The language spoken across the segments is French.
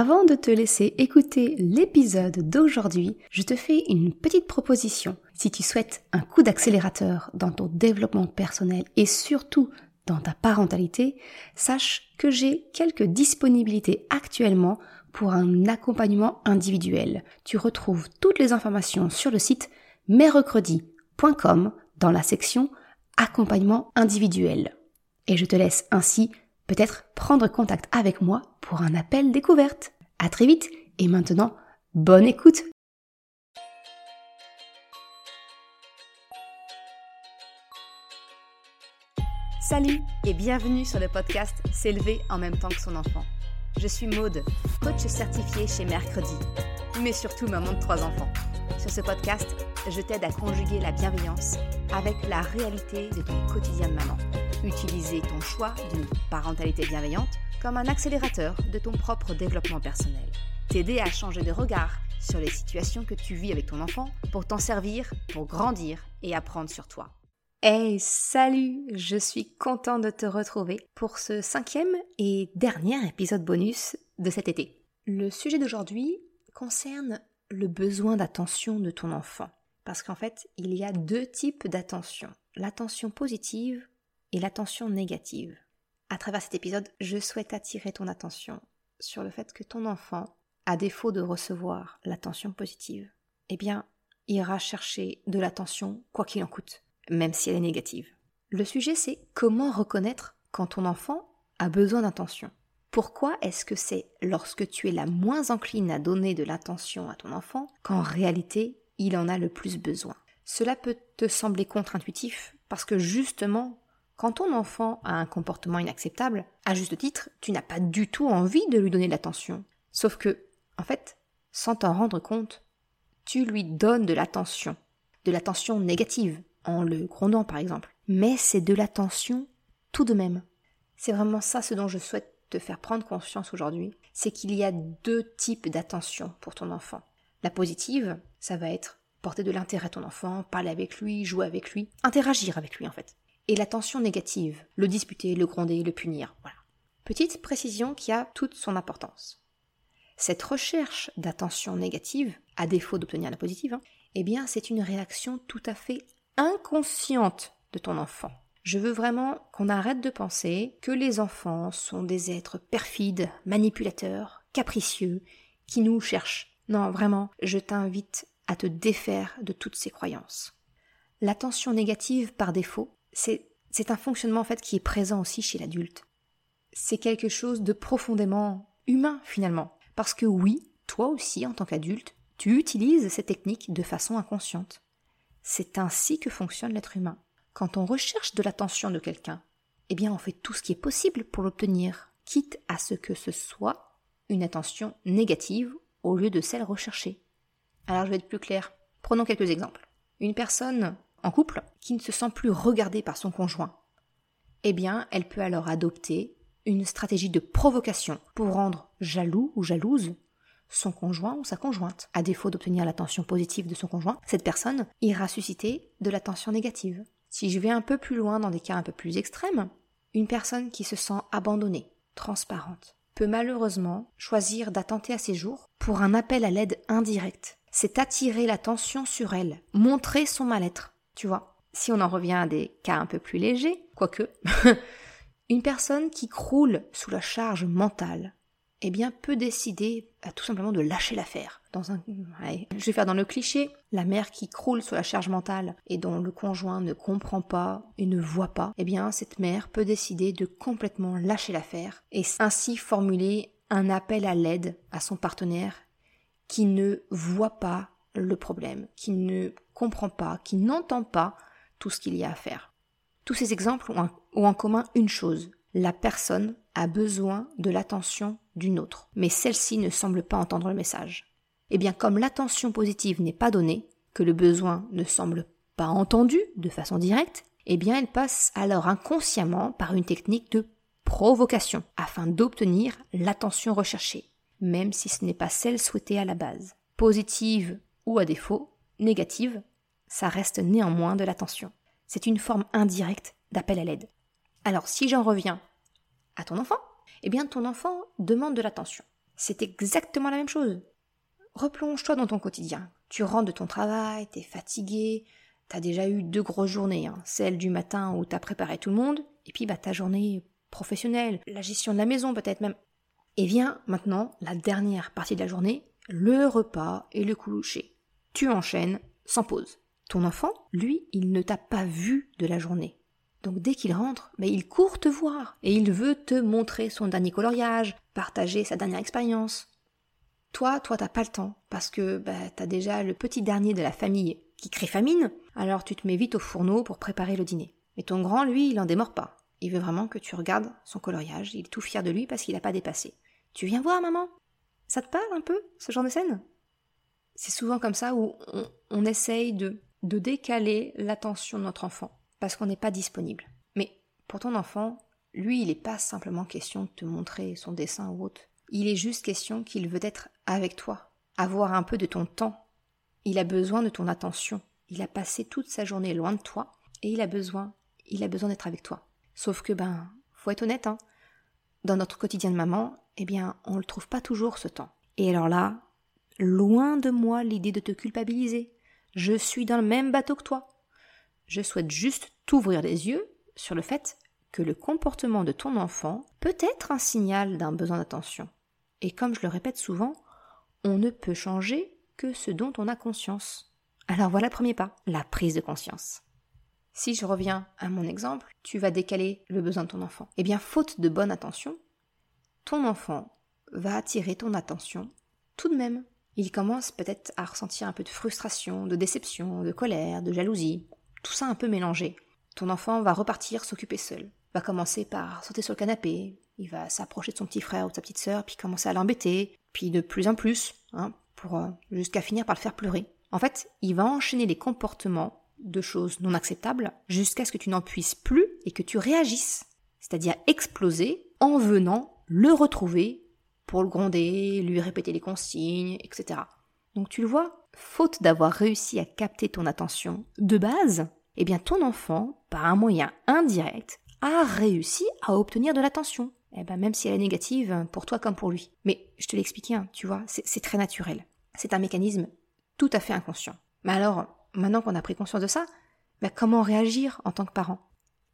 Avant de te laisser écouter l'épisode d'aujourd'hui, je te fais une petite proposition. Si tu souhaites un coup d'accélérateur dans ton développement personnel et surtout dans ta parentalité, sache que j'ai quelques disponibilités actuellement pour un accompagnement individuel. Tu retrouves toutes les informations sur le site mercredi.com dans la section accompagnement individuel. Et je te laisse ainsi peut-être prendre contact avec moi pour un appel découverte. À très vite et maintenant, bonne écoute Salut et bienvenue sur le podcast S'élever en même temps que son enfant. Je suis Maude, coach certifié chez Mercredi, mais surtout maman de trois enfants. Sur ce podcast, je t'aide à conjuguer la bienveillance avec la réalité de ton quotidien de maman. Utiliser ton choix d'une parentalité bienveillante comme un accélérateur de ton propre développement personnel. T'aider à changer de regard sur les situations que tu vis avec ton enfant pour t'en servir, pour grandir et apprendre sur toi. Hey, salut Je suis contente de te retrouver pour ce cinquième et dernier épisode bonus de cet été. Le sujet d'aujourd'hui concerne le besoin d'attention de ton enfant. Parce qu'en fait, il y a deux types d'attention. L'attention positive et l'attention négative. À travers cet épisode, je souhaite attirer ton attention sur le fait que ton enfant, à défaut de recevoir l'attention positive, eh bien, ira chercher de l'attention quoi qu'il en coûte même si elle est négative. Le sujet, c'est comment reconnaître quand ton enfant a besoin d'attention. Pourquoi est-ce que c'est lorsque tu es la moins encline à donner de l'attention à ton enfant qu'en réalité il en a le plus besoin? Cela peut te sembler contre-intuitif parce que justement, quand ton enfant a un comportement inacceptable, à juste titre, tu n'as pas du tout envie de lui donner de l'attention. Sauf que, en fait, sans t'en rendre compte, tu lui donnes de l'attention, de l'attention négative, en le grondant par exemple. Mais c'est de l'attention tout de même. C'est vraiment ça ce dont je souhaite te faire prendre conscience aujourd'hui, c'est qu'il y a deux types d'attention pour ton enfant. La positive, ça va être porter de l'intérêt à ton enfant, parler avec lui, jouer avec lui, interagir avec lui en fait. Et l'attention négative, le disputer, le gronder, le punir, voilà. Petite précision qui a toute son importance. Cette recherche d'attention négative, à défaut d'obtenir la positive, hein, eh bien c'est une réaction tout à fait inconsciente de ton enfant. Je veux vraiment qu'on arrête de penser que les enfants sont des êtres perfides, manipulateurs, capricieux, qui nous cherchent. Non, vraiment, je t'invite à te défaire de toutes ces croyances. L'attention négative par défaut, c'est, un fonctionnement en fait qui est présent aussi chez l'adulte. C'est quelque chose de profondément humain finalement. Parce que oui, toi aussi en tant qu'adulte, tu utilises ces techniques de façon inconsciente. C'est ainsi que fonctionne l'être humain. Quand on recherche de l'attention de quelqu'un, eh bien on fait tout ce qui est possible pour l'obtenir, quitte à ce que ce soit une attention négative au lieu de celle recherchée. Alors je vais être plus clair. Prenons quelques exemples. Une personne en couple qui ne se sent plus regardée par son conjoint, eh bien elle peut alors adopter une stratégie de provocation pour rendre jaloux ou jalouse son conjoint ou sa conjointe. À défaut d'obtenir l'attention positive de son conjoint, cette personne ira susciter de l'attention négative. Si je vais un peu plus loin dans des cas un peu plus extrêmes, une personne qui se sent abandonnée, transparente, peut malheureusement choisir d'attenter à ses jours pour un appel à l'aide indirect. C'est attirer l'attention sur elle, montrer son mal-être, tu vois. Si on en revient à des cas un peu plus légers, quoique, une personne qui croule sous la charge mentale, eh bien, peut décider bah, tout simplement de lâcher l'affaire. Dans un, je vais faire dans le cliché, la mère qui croule sur la charge mentale et dont le conjoint ne comprend pas et ne voit pas, eh bien, cette mère peut décider de complètement lâcher l'affaire et ainsi formuler un appel à l'aide à son partenaire qui ne voit pas le problème, qui ne comprend pas, qui n'entend pas tout ce qu'il y a à faire. Tous ces exemples ont en commun une chose, la personne a besoin de l'attention d'une autre, mais celle-ci ne semble pas entendre le message. Eh bien, comme l'attention positive n'est pas donnée, que le besoin ne semble pas entendu de façon directe, eh bien, elle passe alors inconsciemment par une technique de provocation afin d'obtenir l'attention recherchée, même si ce n'est pas celle souhaitée à la base. Positive ou à défaut, négative, ça reste néanmoins de l'attention. C'est une forme indirecte d'appel à l'aide. Alors si j'en reviens à ton enfant, eh bien ton enfant demande de l'attention. C'est exactement la même chose. Replonge-toi dans ton quotidien. Tu rentres de ton travail, t'es fatigué, t'as déjà eu deux grosses journées, hein. celle du matin où t'as préparé tout le monde, et puis bah, ta journée professionnelle, la gestion de la maison peut-être même. Et vient maintenant la dernière partie de la journée, le repas et le coucher. Tu enchaînes sans pause. Ton enfant, lui, il ne t'a pas vu de la journée. Donc dès qu'il rentre, il court te voir et il veut te montrer son dernier coloriage, partager sa dernière expérience. Toi, toi, t'as pas le temps parce que bah, t'as déjà le petit dernier de la famille qui crée famine, alors tu te mets vite au fourneau pour préparer le dîner. Mais ton grand, lui, il en démord pas. Il veut vraiment que tu regardes son coloriage, il est tout fier de lui parce qu'il n'a pas dépassé. Tu viens voir, maman? Ça te parle un peu, ce genre de scène? C'est souvent comme ça où on, essaye de, de décaler l'attention de notre enfant parce qu'on n'est pas disponible. Mais pour ton enfant, lui, il n'est pas simplement question de te montrer son dessin ou autre. Il est juste question qu'il veut être avec toi, avoir un peu de ton temps. Il a besoin de ton attention. Il a passé toute sa journée loin de toi et il a besoin, il a besoin d'être avec toi. Sauf que ben, faut être honnête, hein. Dans notre quotidien de maman, eh bien, on ne le trouve pas toujours ce temps. Et alors là, loin de moi l'idée de te culpabiliser. Je suis dans le même bateau que toi. Je souhaite juste t'ouvrir les yeux sur le fait que le comportement de ton enfant peut être un signal d'un besoin d'attention. Et comme je le répète souvent, on ne peut changer que ce dont on a conscience. Alors voilà le premier pas, la prise de conscience. Si je reviens à mon exemple, tu vas décaler le besoin de ton enfant. Eh bien, faute de bonne attention, ton enfant va attirer ton attention tout de même. Il commence peut-être à ressentir un peu de frustration, de déception, de colère, de jalousie, tout ça un peu mélangé. Ton enfant va repartir s'occuper seul. Va commencer par sauter sur le canapé, il va s'approcher de son petit frère ou de sa petite sœur, puis commencer à l'embêter, puis de plus en plus, hein, pour euh, jusqu'à finir par le faire pleurer. En fait, il va enchaîner les comportements de choses non acceptables jusqu'à ce que tu n'en puisses plus et que tu réagisses, c'est-à-dire exploser en venant le retrouver pour le gronder, lui répéter les consignes, etc. Donc tu le vois, faute d'avoir réussi à capter ton attention de base, eh bien ton enfant, par un moyen indirect, a réussi à obtenir de l'attention. Eh ben même si elle est négative, pour toi comme pour lui. Mais je te l'ai expliqué, hein, tu vois, c'est très naturel. C'est un mécanisme tout à fait inconscient. Mais alors, maintenant qu'on a pris conscience de ça, comment réagir en tant que parent?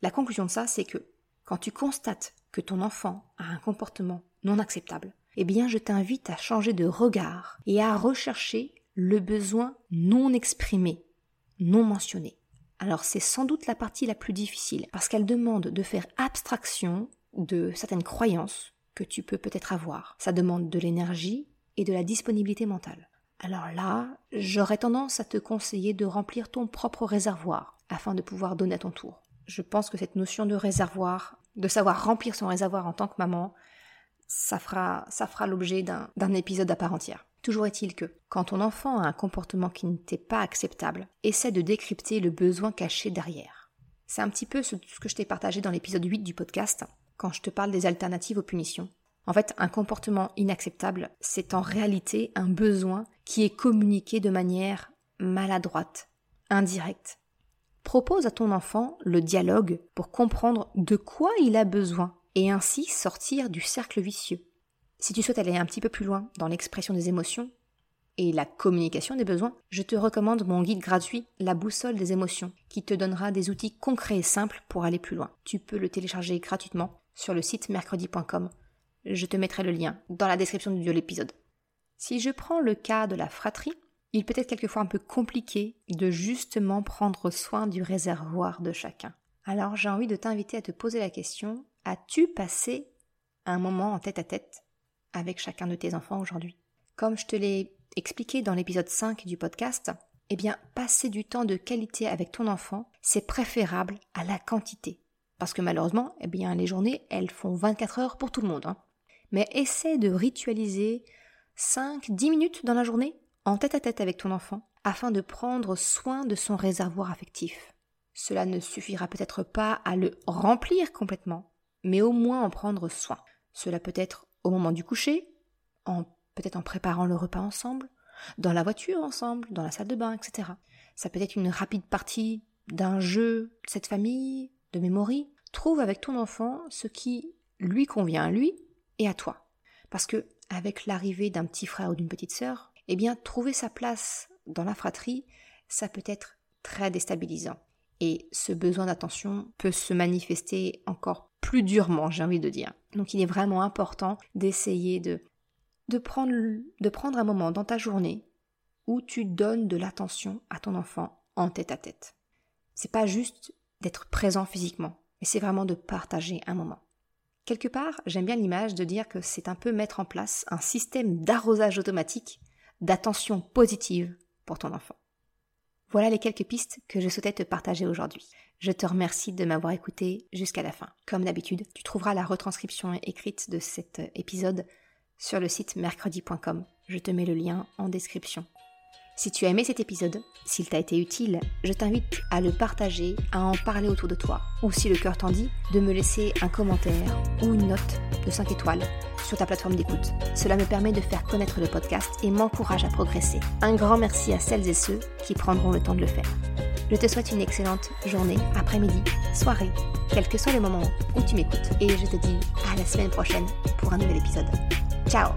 La conclusion de ça, c'est que quand tu constates que ton enfant a un comportement non acceptable, eh bien je t'invite à changer de regard et à rechercher le besoin non exprimé, non mentionné. Alors c'est sans doute la partie la plus difficile, parce qu'elle demande de faire abstraction de certaines croyances que tu peux peut-être avoir. Ça demande de l'énergie et de la disponibilité mentale. Alors là, j'aurais tendance à te conseiller de remplir ton propre réservoir afin de pouvoir donner à ton tour. Je pense que cette notion de réservoir, de savoir remplir son réservoir en tant que maman, ça fera, ça fera l'objet d'un épisode à part entière. Toujours est-il que, quand ton enfant a un comportement qui ne t'est pas acceptable, essaie de décrypter le besoin caché derrière. C'est un petit peu ce, que je t'ai partagé dans l'épisode 8 du podcast, quand je te parle des alternatives aux punitions. En fait, un comportement inacceptable, c'est en réalité un besoin qui est communiqué de manière maladroite, indirecte. Propose à ton enfant le dialogue pour comprendre de quoi il a besoin et ainsi sortir du cercle vicieux. Si tu souhaites aller un petit peu plus loin dans l'expression des émotions et la communication des besoins, je te recommande mon guide gratuit La boussole des émotions, qui te donnera des outils concrets et simples pour aller plus loin. Tu peux le télécharger gratuitement sur le site mercredi.com. Je te mettrai le lien dans la description de l'épisode. Si je prends le cas de la fratrie, il peut être quelquefois un peu compliqué de justement prendre soin du réservoir de chacun. Alors j'ai envie de t'inviter à te poser la question, as-tu passé un moment en tête à tête avec chacun de tes enfants aujourd'hui? Comme je te l'ai expliqué dans l'épisode 5 du podcast, eh bien, passer du temps de qualité avec ton enfant, c'est préférable à la quantité. Parce que malheureusement, eh bien, les journées, elles font 24 heures pour tout le monde. Hein. Mais essaie de ritualiser 5-10 minutes dans la journée en tête à tête avec ton enfant afin de prendre soin de son réservoir affectif. Cela ne suffira peut-être pas à le remplir complètement, mais au moins en prendre soin. Cela peut être au moment du coucher, en peut-être en préparant le repas ensemble, dans la voiture ensemble, dans la salle de bain, etc. Ça peut être une rapide partie d'un jeu de cette famille, de mémoire. Trouve avec ton enfant ce qui lui convient à lui et à toi. Parce que avec l'arrivée d'un petit frère ou d'une petite sœur, eh bien, trouver sa place dans la fratrie, ça peut être très déstabilisant. Et ce besoin d'attention peut se manifester encore plus durement, j'ai envie de dire. Donc il est vraiment important d'essayer de, de, prendre, de prendre un moment dans ta journée où tu donnes de l'attention à ton enfant en tête à tête. C'est pas juste d'être présent physiquement, mais c'est vraiment de partager un moment. Quelque part, j'aime bien l'image de dire que c'est un peu mettre en place un système d'arrosage automatique d'attention positive pour ton enfant. Voilà les quelques pistes que je souhaitais te partager aujourd'hui. Je te remercie de m'avoir écouté jusqu'à la fin. Comme d'habitude, tu trouveras la retranscription écrite de cet épisode sur le site mercredi.com. Je te mets le lien en description. Si tu as aimé cet épisode, s'il t'a été utile, je t'invite à le partager, à en parler autour de toi, ou si le cœur t'en dit, de me laisser un commentaire ou une note de 5 étoiles sur ta plateforme d'écoute. Cela me permet de faire connaître le podcast et m'encourage à progresser. Un grand merci à celles et ceux qui prendront le temps de le faire. Je te souhaite une excellente journée, après-midi, soirée, quel que soit le moment où tu m'écoutes, et je te dis à la semaine prochaine pour un nouvel épisode. Ciao